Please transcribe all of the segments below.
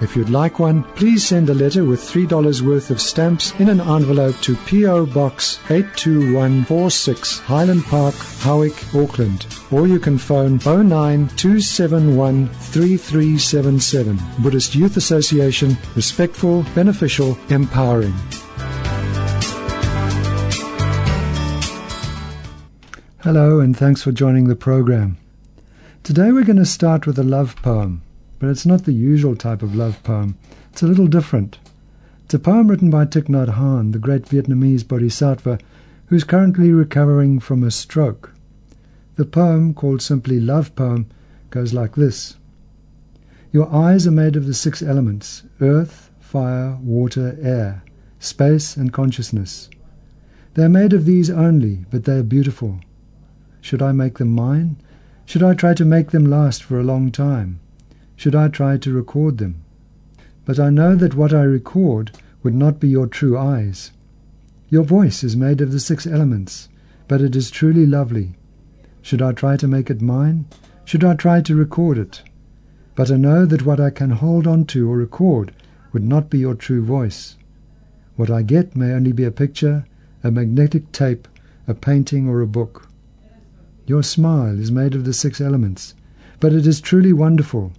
If you'd like one, please send a letter with $3 worth of stamps in an envelope to P.O. Box 82146 Highland Park, Howick, Auckland. Or you can phone 09271 3377. Buddhist Youth Association, respectful, beneficial, empowering. Hello, and thanks for joining the program. Today we're going to start with a love poem, but it's not the usual type of love poem. It's a little different. It's a poem written by Thich Nhat Hanh, the great Vietnamese bodhisattva, who's currently recovering from a stroke. The poem, called simply Love Poem, goes like this Your eyes are made of the six elements earth, fire, water, air, space, and consciousness. They are made of these only, but they are beautiful. Should I make them mine? Should I try to make them last for a long time? Should I try to record them? But I know that what I record would not be your true eyes. Your voice is made of the six elements, but it is truly lovely. Should I try to make it mine? Should I try to record it? But I know that what I can hold on to or record would not be your true voice. What I get may only be a picture, a magnetic tape, a painting, or a book. Your smile is made of the six elements, but it is truly wonderful.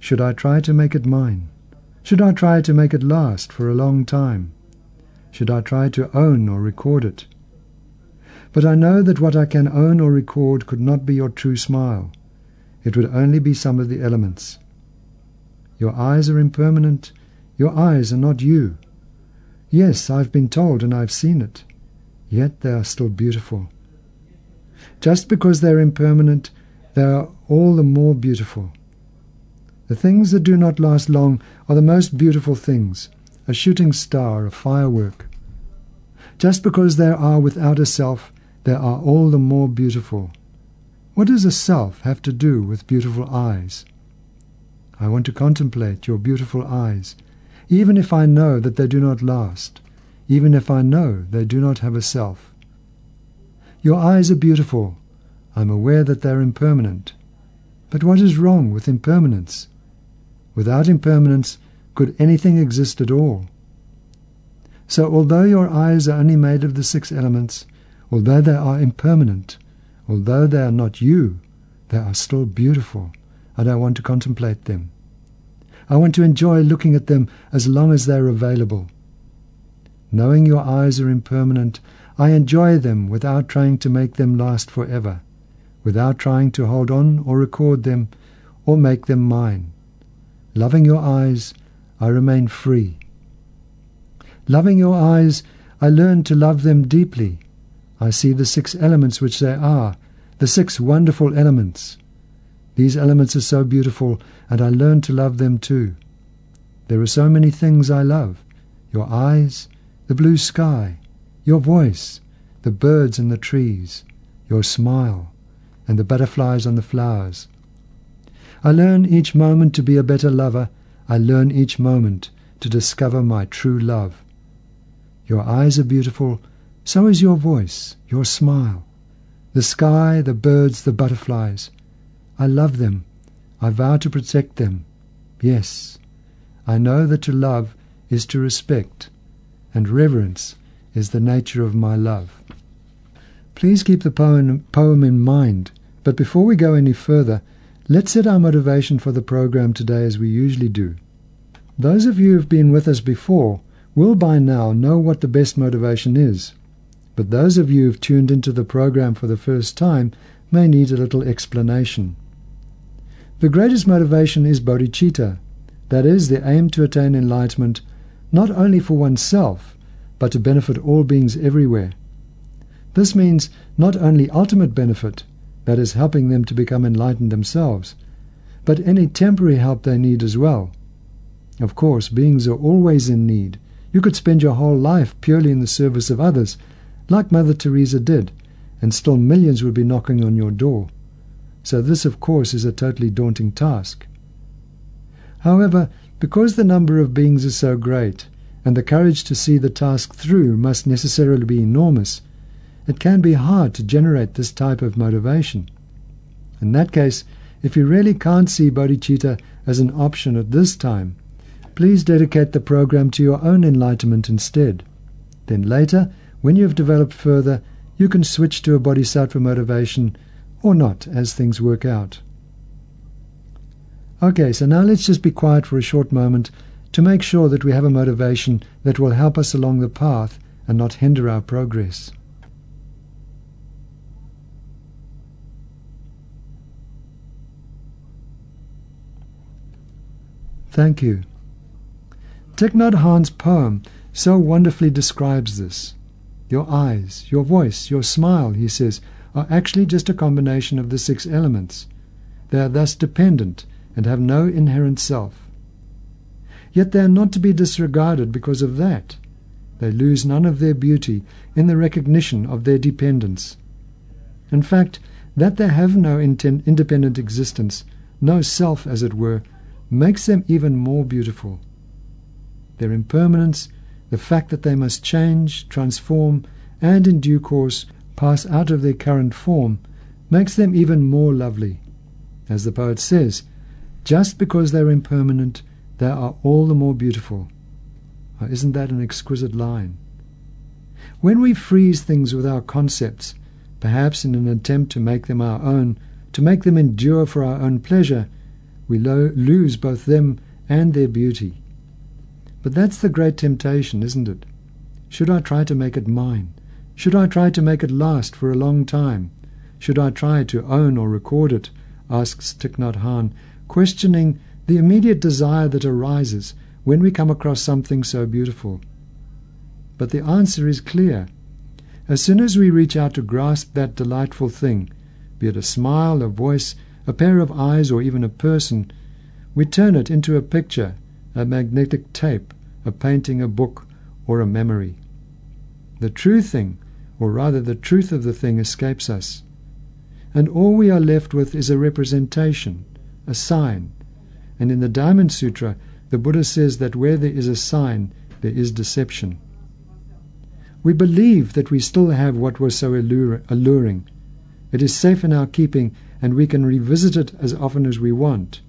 Should I try to make it mine? Should I try to make it last for a long time? Should I try to own or record it? But I know that what I can own or record could not be your true smile. It would only be some of the elements. Your eyes are impermanent. Your eyes are not you. Yes, I've been told and I've seen it. Yet they are still beautiful. Just because they are impermanent, they are all the more beautiful. The things that do not last long are the most beautiful things a shooting star, a firework. Just because they are without a self, they are all the more beautiful. What does a self have to do with beautiful eyes? I want to contemplate your beautiful eyes, even if I know that they do not last, even if I know they do not have a self. Your eyes are beautiful. I am aware that they are impermanent. But what is wrong with impermanence? Without impermanence, could anything exist at all? So, although your eyes are only made of the six elements, although they are impermanent, although they are not you, they are still beautiful, and I want to contemplate them. I want to enjoy looking at them as long as they are available. Knowing your eyes are impermanent, I enjoy them without trying to make them last forever, without trying to hold on or record them or make them mine. Loving your eyes, I remain free. Loving your eyes, I learn to love them deeply. I see the six elements which they are, the six wonderful elements. These elements are so beautiful, and I learn to love them too. There are so many things I love your eyes, the blue sky, your voice, the birds and the trees, your smile, and the butterflies on the flowers. I learn each moment to be a better lover. I learn each moment to discover my true love. Your eyes are beautiful, so is your voice, your smile. The sky, the birds, the butterflies. I love them. I vow to protect them. Yes, I know that to love is to respect, and reverence is the nature of my love. Please keep the poem, poem in mind, but before we go any further, let's set our motivation for the program today as we usually do. Those of you who have been with us before will by now know what the best motivation is, but those of you who have tuned into the program for the first time may need a little explanation. The greatest motivation is bodhicitta, that is, the aim to attain enlightenment not only for oneself, but to benefit all beings everywhere. This means not only ultimate benefit, that is, helping them to become enlightened themselves, but any temporary help they need as well. Of course, beings are always in need. You could spend your whole life purely in the service of others, like Mother Teresa did, and still millions would be knocking on your door. So this, of course, is a totally daunting task. However, because the number of beings is so great, and the courage to see the task through must necessarily be enormous, it can be hard to generate this type of motivation. In that case, if you really can't see bodhicitta as an option at this time, please dedicate the program to your own enlightenment instead. Then later, when you have developed further, you can switch to a bodhisattva motivation or not as things work out. Okay, so now let's just be quiet for a short moment to make sure that we have a motivation that will help us along the path and not hinder our progress. Thank you. Thich Nhat Hanh's poem so wonderfully describes this. Your eyes, your voice, your smile, he says, are actually just a combination of the six elements. They are thus dependent and have no inherent self. Yet they are not to be disregarded because of that. They lose none of their beauty in the recognition of their dependence. In fact, that they have no independent existence, no self, as it were, makes them even more beautiful. Their impermanence, the fact that they must change, transform, and in due course pass out of their current form, makes them even more lovely. As the poet says, just because they're impermanent, they are all the more beautiful. Isn't that an exquisite line? When we freeze things with our concepts, perhaps in an attempt to make them our own, to make them endure for our own pleasure, we lo- lose both them and their beauty. But that's the great temptation, isn't it? Should I try to make it mine? Should I try to make it last for a long time? Should I try to own or record it? asks Thich Nhat Hanh, questioning the immediate desire that arises when we come across something so beautiful. But the answer is clear. As soon as we reach out to grasp that delightful thing, be it a smile, a voice, a pair of eyes, or even a person, we turn it into a picture, a magnetic tape, a painting, a book, or a memory. The true thing or rather the truth of the thing escapes us. And all we are left with is a representation, a sign. And in the Diamond Sutra, the Buddha says that where there is a sign, there is deception. We believe that we still have what was so alluring. It is safe in our keeping, and we can revisit it as often as we want.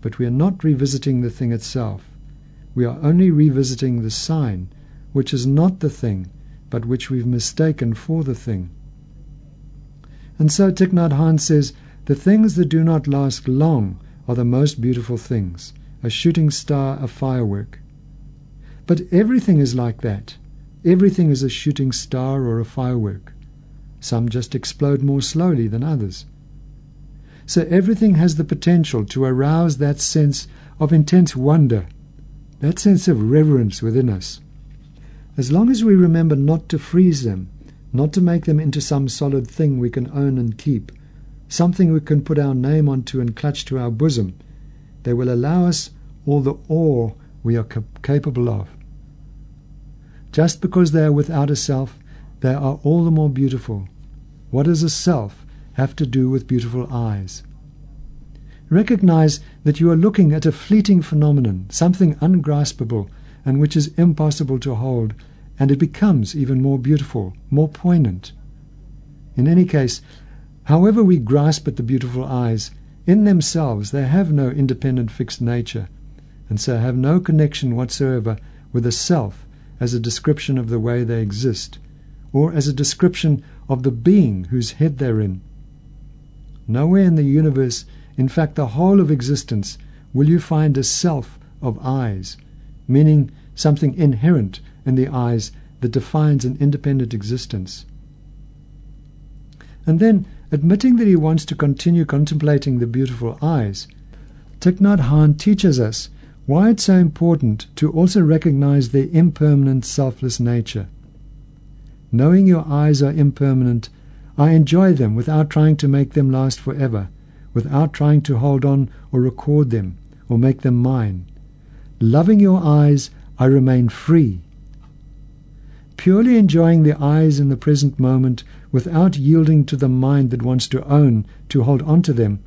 But we are not revisiting the thing itself. We are only revisiting the sign, which is not the thing, but which we've mistaken for the thing. And so Thich Nhat Hanh says, the things that do not last long are the most beautiful things, a shooting star, a firework. But everything is like that. Everything is a shooting star or a firework. Some just explode more slowly than others. So everything has the potential to arouse that sense of intense wonder, that sense of reverence within us. As long as we remember not to freeze them, not to make them into some solid thing we can own and keep, something we can put our name onto and clutch to our bosom, they will allow us all the awe we are cap- capable of. Just because they are without a self, they are all the more beautiful. What is a self have to do with beautiful eyes? Recognize that you are looking at a fleeting phenomenon, something ungraspable, and which is impossible to hold, and it becomes even more beautiful, more poignant. In any case, however we grasp at the beautiful eyes, in themselves they have no independent fixed nature, and so have no connection whatsoever with a self as a description of the way they exist, or as a description of the being whose head they're in. Nowhere in the universe, in fact the whole of existence, will you find a self of eyes, meaning something inherent in the eyes that defines an independent existence. And then, admitting that he wants to continue contemplating the beautiful eyes, Thich Nhat Hanh teaches us why it's so important to also recognize their impermanent, selfless nature. Knowing your eyes are impermanent, I enjoy them without trying to make them last forever, without trying to hold on or record them or make them mine. Loving your eyes, I remain free. Purely enjoying the eyes in the present moment without yielding to the mind that wants to own, to hold on to them,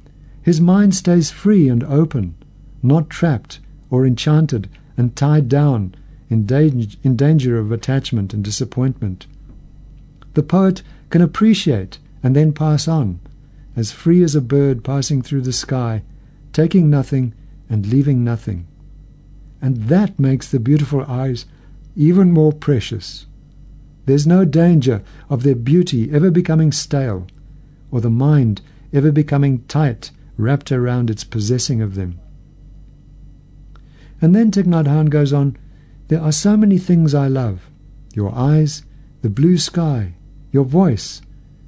his mind stays free and open, not trapped or enchanted and tied down in danger, of attachment and disappointment. The poet can appreciate and then pass on, as free as a bird passing through the sky, taking nothing and leaving nothing. And that makes the beautiful eyes even more precious. There's no danger of their beauty ever becoming stale, or the mind ever becoming tight, wrapped around its possessing of them. And then Thich Nhat Hanh goes on, There are so many things I love your eyes, the blue sky, your voice,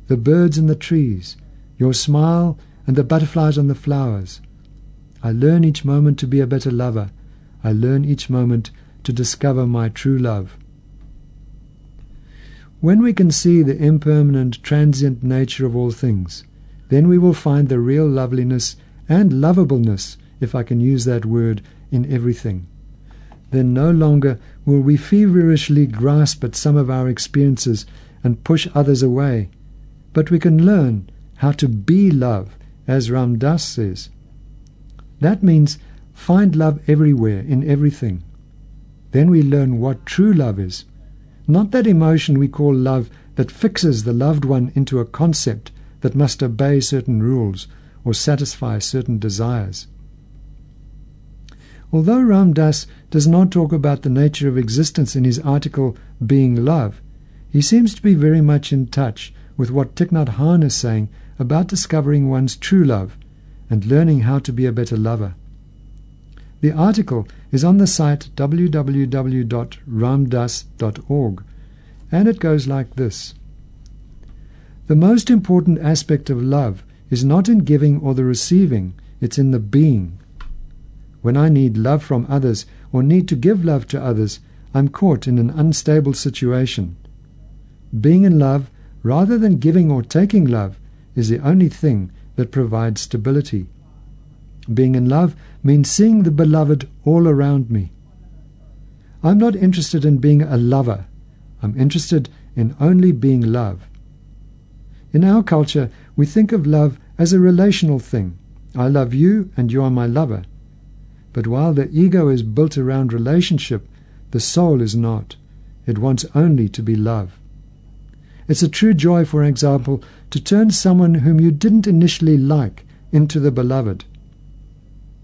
the birds in the trees, your smile, and the butterflies on the flowers. I learn each moment to be a better lover. I learn each moment to discover my true love. When we can see the impermanent, transient nature of all things, then we will find the real loveliness and lovableness, if I can use that word, in everything. Then no longer will we feverishly grasp at some of our experiences and push others away, but we can learn how to be love, as Ram Dass says. That means find love everywhere, in everything. Then we learn what true love is. Not that emotion we call love that fixes the loved one into a concept that must obey certain rules or satisfy certain desires. Although Ram Dass does not talk about the nature of existence in his article Being Love, he seems to be very much in touch with what Thich Nhat Hanh is saying about discovering one's true love and learning how to be a better lover. The article is on the site www.ramdass.org, and it goes like this The most important aspect of love is not in giving or the receiving, it's in the being. When I need love from others or need to give love to others, I'm caught in an unstable situation. Being in love, rather than giving or taking love, is the only thing that provides stability. Being in love means seeing the beloved all around me. I'm not interested in being a lover. I'm interested in only being love. In our culture, we think of love as a relational thing. I love you and you are my lover. But while the ego is built around relationship, the soul is not. It wants only to be love. It's a true joy, for example, to turn someone whom you didn't initially like into the beloved.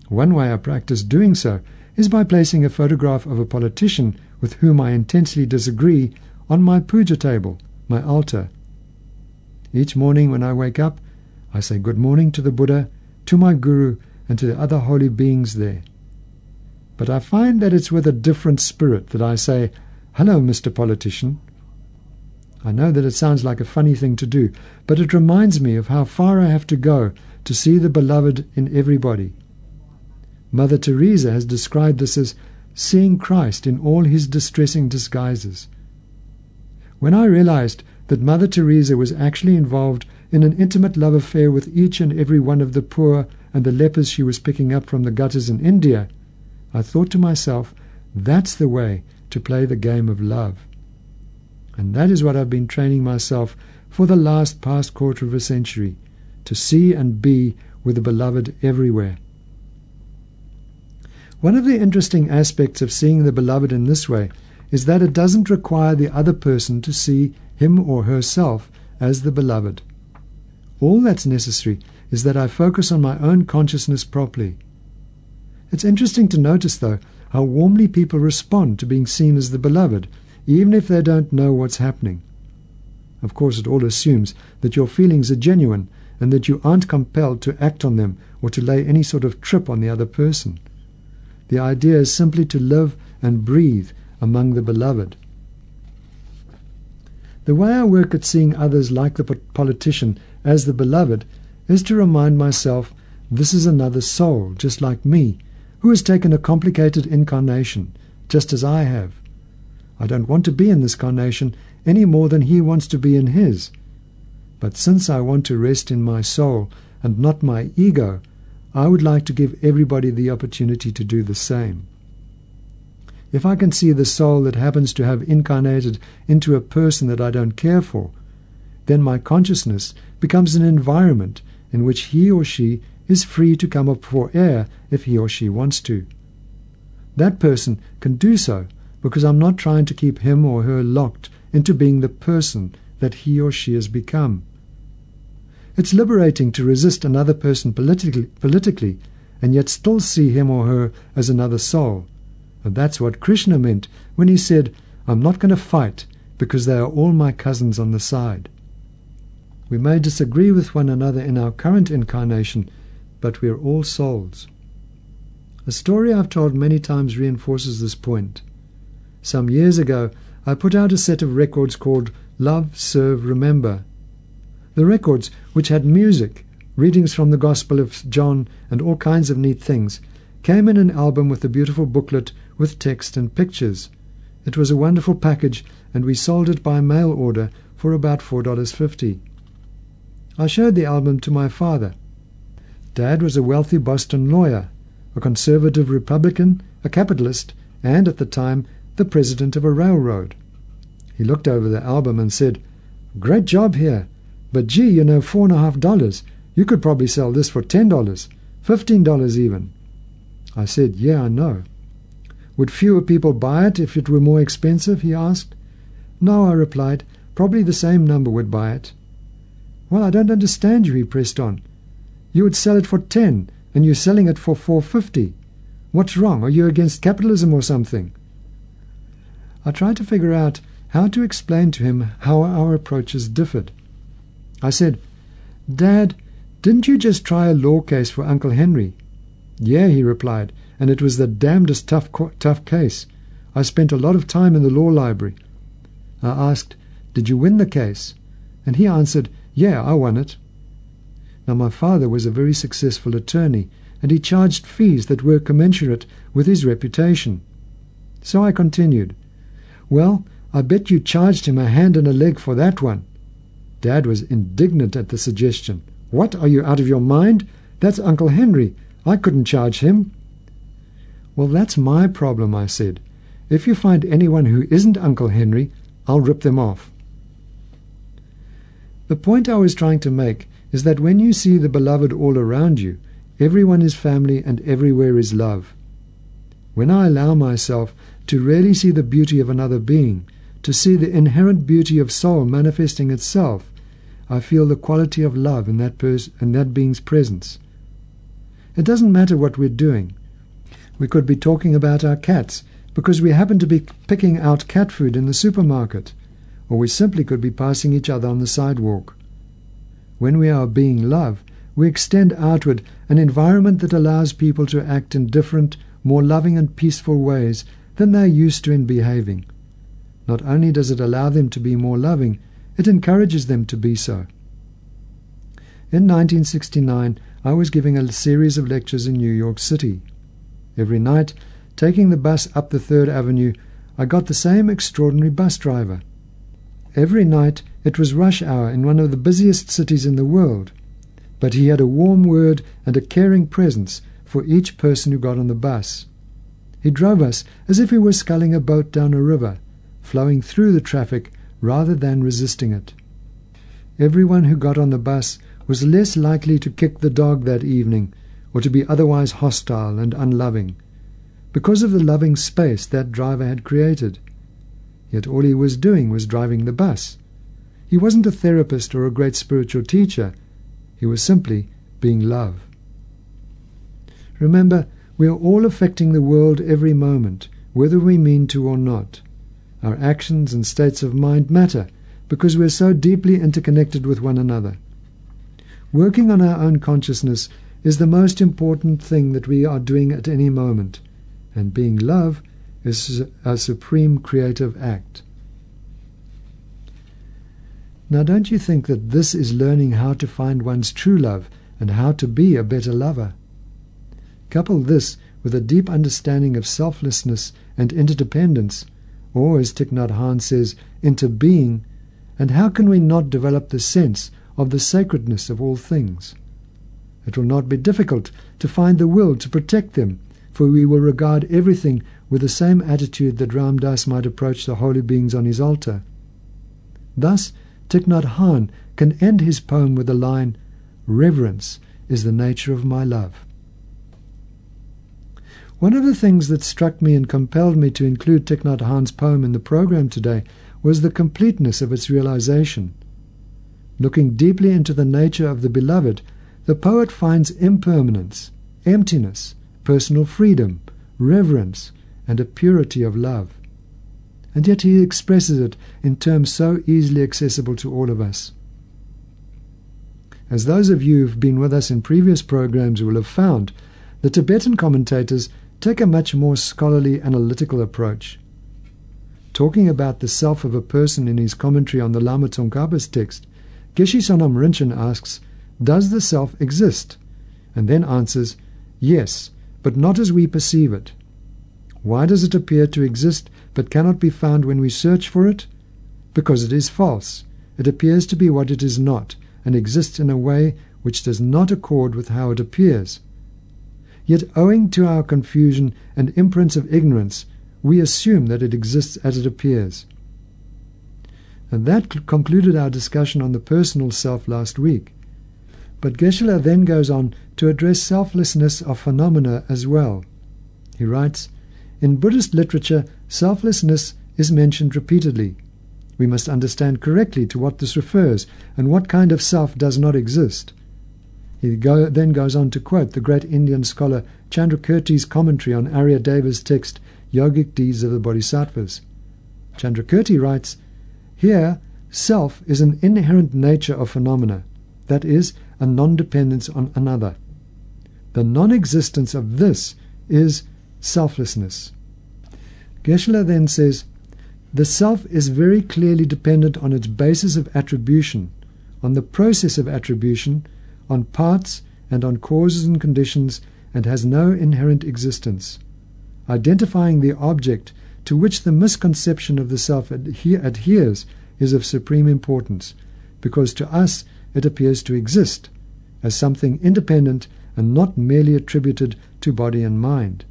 One way I practice doing so is by placing a photograph of a politician with whom I intensely disagree on my puja table, my altar. Each morning when I wake up, I say good morning to the Buddha, to my Guru, and to the other holy beings there. But I find that it's with a different spirit that I say, Hello, Mr. Politician. I know that it sounds like a funny thing to do, but it reminds me of how far I have to go to see the beloved in everybody. Mother Teresa has described this as seeing Christ in all his distressing disguises. When I realized that Mother Teresa was actually involved in an intimate love affair with each and every one of the poor and the lepers she was picking up from the gutters in India, I thought to myself, that's the way to play the game of love. And that is what I've been training myself for the last past quarter of a century to see and be with the beloved everywhere. One of the interesting aspects of seeing the beloved in this way is that it doesn't require the other person to see him or herself as the beloved. All that's necessary is that I focus on my own consciousness properly. It's interesting to notice, though, how warmly people respond to being seen as the beloved, even if they don't know what's happening. Of course, it all assumes that your feelings are genuine and that you aren't compelled to act on them or to lay any sort of trip on the other person. The idea is simply to live and breathe among the beloved. The way I work at seeing others like the politician as the beloved is to remind myself this is another soul, just like me, who has taken a complicated incarnation, just as I have. I don't want to be in this carnation any more than he wants to be in his. But since I want to rest in my soul and not my ego, I would like to give everybody the opportunity to do the same. if I can see the soul that happens to have incarnated into a person that I don't care for, then my consciousness becomes an environment in which he or she is free to come up for air if he or she wants to. That person can do so because I'm not trying to keep him or her locked into being the person that he or she has become. It's liberating to resist another person politically, politically and yet still see him or her as another soul. And that's what Krishna meant when he said, I'm not going to fight because they are all my cousins on the side. We may disagree with one another in our current incarnation, but we are all souls. A story I've told many times reinforces this point. Some years ago, I put out a set of records called Love, Serve, Remember. The records, which had music, readings from the Gospel of John, and all kinds of neat things, came in an album with a beautiful booklet with text and pictures. It was a wonderful package, and we sold it by mail order for about $4.50. I showed the album to my father. Dad was a wealthy Boston lawyer, a conservative Republican, a capitalist, and at the time the president of a railroad. He looked over the album and said, Great job here, but gee, you know, four and a half dollars. You could probably sell this for ten dollars, fifteen dollars even. I said, Yeah, I know. Would fewer people buy it if it were more expensive? he asked. No, I replied, probably the same number would buy it. Well, I don't understand you, he pressed on. You would sell it for ten, and you're selling it for four fifty. What's wrong? Are you against capitalism or something? I tried to figure out how to explain to him how our approaches differed. I said, Dad, didn't you just try a law case for Uncle Henry? Yeah, he replied, and it was the damnedest tough, tough case. I spent a lot of time in the law library. I asked, Did you win the case? And he answered, yeah, I won it. Now, my father was a very successful attorney, and he charged fees that were commensurate with his reputation. So I continued, Well, I bet you charged him a hand and a leg for that one. Dad was indignant at the suggestion. What, are you out of your mind? That's Uncle Henry. I couldn't charge him. Well, that's my problem, I said. If you find anyone who isn't Uncle Henry, I'll rip them off. The point I was trying to make is that when you see the beloved all around you, everyone is family and everywhere is love. When I allow myself to really see the beauty of another being, to see the inherent beauty of soul manifesting itself, I feel the quality of love in that, person in that being's presence. It doesn't matter what we're doing. We could be talking about our cats because we happen to be picking out cat food in the supermarket or we simply could be passing each other on the sidewalk. When we are being love, we extend outward an environment that allows people to act in different, more loving and peaceful ways than they are used to in behaving. Not only does it allow them to be more loving, it encourages them to be so. In 1969, I was giving a series of lectures in New York City. Every night, taking the bus up the Third Avenue, I got the same extraordinary bus driver. Every night it was rush hour in one of the busiest cities in the world, but he had a warm word and a caring presence for each person who got on the bus. He drove us as if he were sculling a boat down a river, flowing through the traffic rather than resisting it. Everyone who got on the bus was less likely to kick the dog that evening or to be otherwise hostile and unloving, because of the loving space that driver had created. Yet all he was doing was driving the bus. He wasn't a therapist or a great spiritual teacher. He was simply being love. Remember, we are all affecting the world every moment, whether we mean to or not. Our actions and states of mind matter because we are so deeply interconnected with one another. Working on our own consciousness is the most important thing that we are doing at any moment, and being love is a supreme creative act. Now, don't you think that this is learning how to find one's true love and how to be a better lover? Couple this with a deep understanding of selflessness and interdependence, or as Thich Nhat Hanh says, interbeing, and how can we not develop the sense of the sacredness of all things? It will not be difficult to find the will to protect them, for we will regard everything with the same attitude that Ram Dass might approach the holy beings on his altar. Thus, Thich Nhat Hanh can end his poem with the line, Reverence is the nature of my love. One of the things that struck me and compelled me to include Thich Nhat Hanh's poem in the program today was the completeness of its realization. Looking deeply into the nature of the beloved, the poet finds impermanence, emptiness, personal freedom, reverence, and a purity of love. And yet he expresses it in terms so easily accessible to all of us. As those of you who've been with us in previous programs will have found, the Tibetan commentators take a much more scholarly analytical approach. Talking about the self of a person in his commentary on the Lama Tsongkhapa's text, Geshe Sonam Rinchen asks, Does the self exist? And then answers, Yes, but not as we perceive it. Why does it appear to exist but cannot be found when we search for it? Because it is false. It appears to be what it is not, and exists in a way which does not accord with how it appears. Yet, owing to our confusion and imprints of ignorance, we assume that it exists as it appears. And that concluded our discussion on the personal self last week. But Geshe-la then goes on to address selflessness of phenomena as well. He writes, In Buddhist literature, selflessness is mentioned repeatedly. We must understand correctly to what this refers and what kind of self does not exist. He go, then goes on to quote the great Indian scholar Chandrakirti's commentary on Aryadeva's text, Yogic Deeds of the Bodhisattvas. Chandrakirti writes, Here, self is an inherent nature of phenomena, that is, a non-dependence on another. The non-existence of this is selflessness. Geshe-la then says, the self is very clearly dependent on its basis of attribution, on the process of attribution, on parts and on causes and conditions and has no inherent existence. Identifying the object to which the misconception of the self adheres is of supreme importance, because to us it appears to exist as something independent and not merely attributed to body and mind.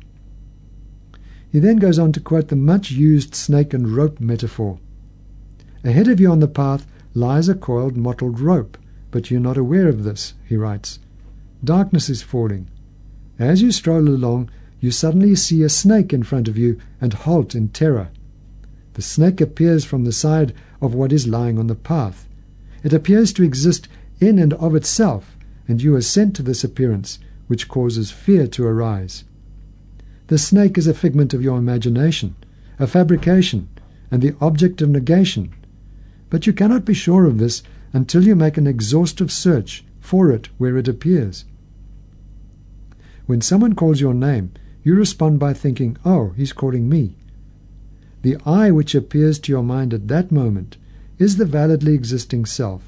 He then goes on to quote the much used snake and rope metaphor. Ahead of you on the path lies a coiled mottled rope but you're not aware of this, he writes. Darkness is falling. As you stroll along, you suddenly see a snake in front of you and halt in terror. The snake appears from the side of what is lying on the path. It appears to exist in and of itself, and you assent to this appearance, which causes fear to arise. The snake is a figment of your imagination, a fabrication, and the object of negation. But you cannot be sure of this until you make an exhaustive search for it where it appears. When someone calls your name, you respond by thinking, oh, he's calling me. The I which appears to your mind at that moment is the validly existing self.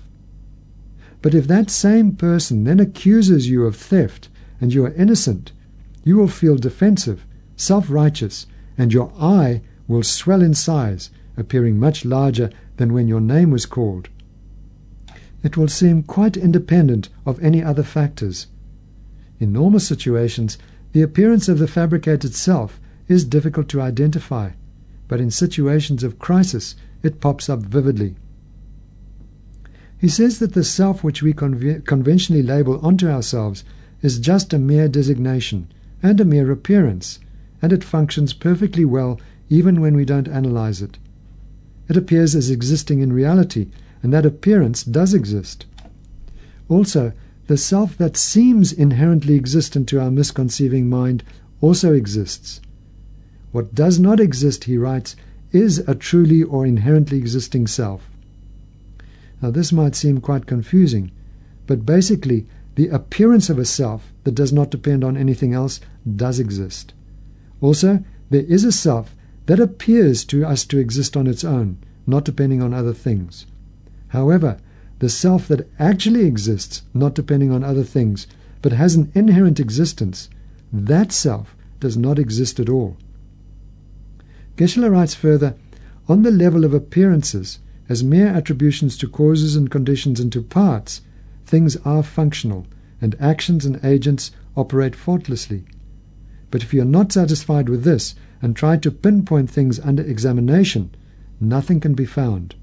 But if that same person then accuses you of theft and you are innocent, you will feel defensive, self righteous, and your I will swell in size, appearing much larger than when your name was called it will seem quite independent of any other factors. In normal situations, the appearance of the fabricated self is difficult to identify, but in situations of crisis it pops up vividly. He says that the self which we conve- conventionally label onto ourselves is just a mere designation and a mere appearance, and it functions perfectly well even when we don't analyze it. It appears as existing in reality and that appearance does exist. Also, the self that seems inherently existent to our misconceiving mind also exists. What does not exist, he writes, is a truly or inherently existing self. Now, this might seem quite confusing, but basically, the appearance of a self that does not depend on anything else does exist. Also, there is a self that appears to us to exist on its own, not depending on other things. However, the self that actually exists, not depending on other things, but has an inherent existence, that self does not exist at all. Geshe-la writes further, on the level of appearances, as mere attributions to causes and conditions and to parts, things are functional, and actions and agents operate faultlessly. But if you are not satisfied with this, and try to pinpoint things under examination, nothing can be found.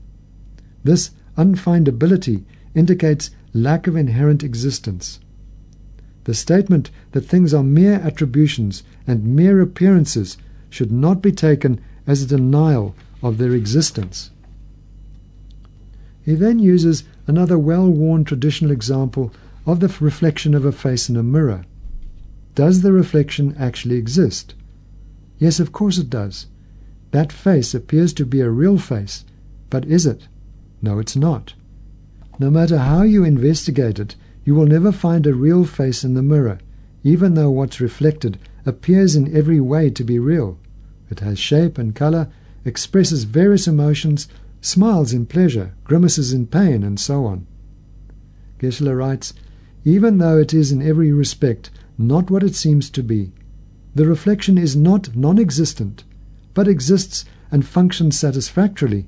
This unfindability indicates lack of inherent existence. The statement that things are mere attributions and mere appearances should not be taken as a denial of their existence. He then uses another well worn traditional example of the reflection of a face in a mirror. Does the reflection actually exist? Yes, of course it does. That face appears to be a real face, but is it? No, it's not. No matter how you investigate it, you will never find a real face in the mirror, even though what's reflected appears in every way to be real. It has shape and color, expresses various emotions, smiles in pleasure, grimaces in pain, and so on. Geshe-la writes, even though it is in every respect not what it seems to be, the reflection is not non-existent, but exists and functions satisfactorily,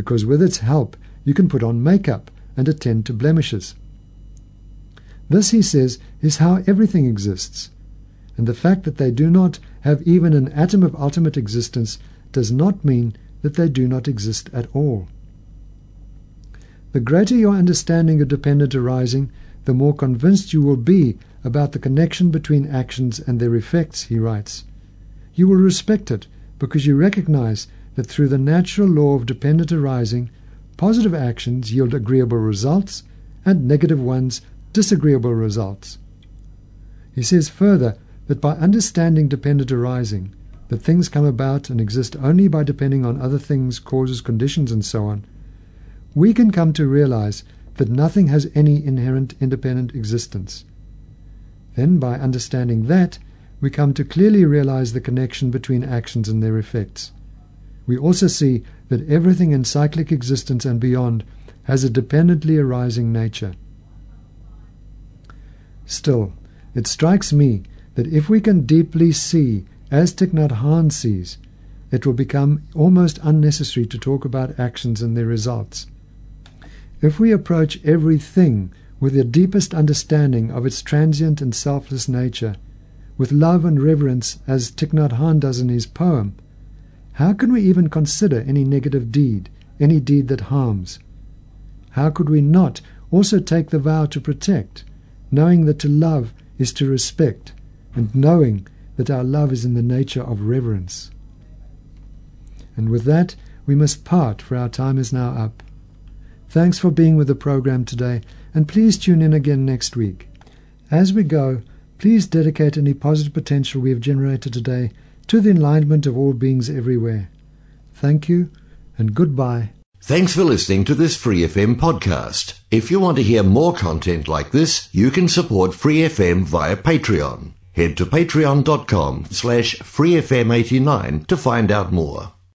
because with its help you can put on makeup and attend to blemishes. This, he says, is how everything exists, and the fact that they do not have even an atom of ultimate existence does not mean that they do not exist at all. The greater your understanding of dependent arising, the more convinced you will be about the connection between actions and their effects, he writes. You will respect it because you recognize that through the natural law of dependent arising, positive actions yield agreeable results and negative ones disagreeable results. He says further that by understanding dependent arising, that things come about and exist only by depending on other things, causes, conditions, and so on, we can come to realize that nothing has any inherent independent existence. Then, by understanding that, we come to clearly realize the connection between actions and their effects. We also see that everything in cyclic existence and beyond has a dependently arising nature. Still, it strikes me that if we can deeply see as Thich Nhat Hanh sees, it will become almost unnecessary to talk about actions and their results. If we approach everything with the deepest understanding of its transient and selfless nature, with love and reverence as Thich Nhat Hanh does in his poem, how can we even consider any negative deed, any deed that harms? How could we not also take the vow to protect, knowing that to love is to respect, and knowing that our love is in the nature of reverence. And with that, we must part, for our time is now up. Thanks for being with the program today, and please tune in again next week. As we go, please dedicate any positive potential we have generated today to the enlightenment of all beings everywhere. Thank you, and goodbye. Thanks for listening to this Free FM podcast. If you want to hear more content like this, you can support Free FM via Patreon. Head to patreon.com slash freefm89 to find out more.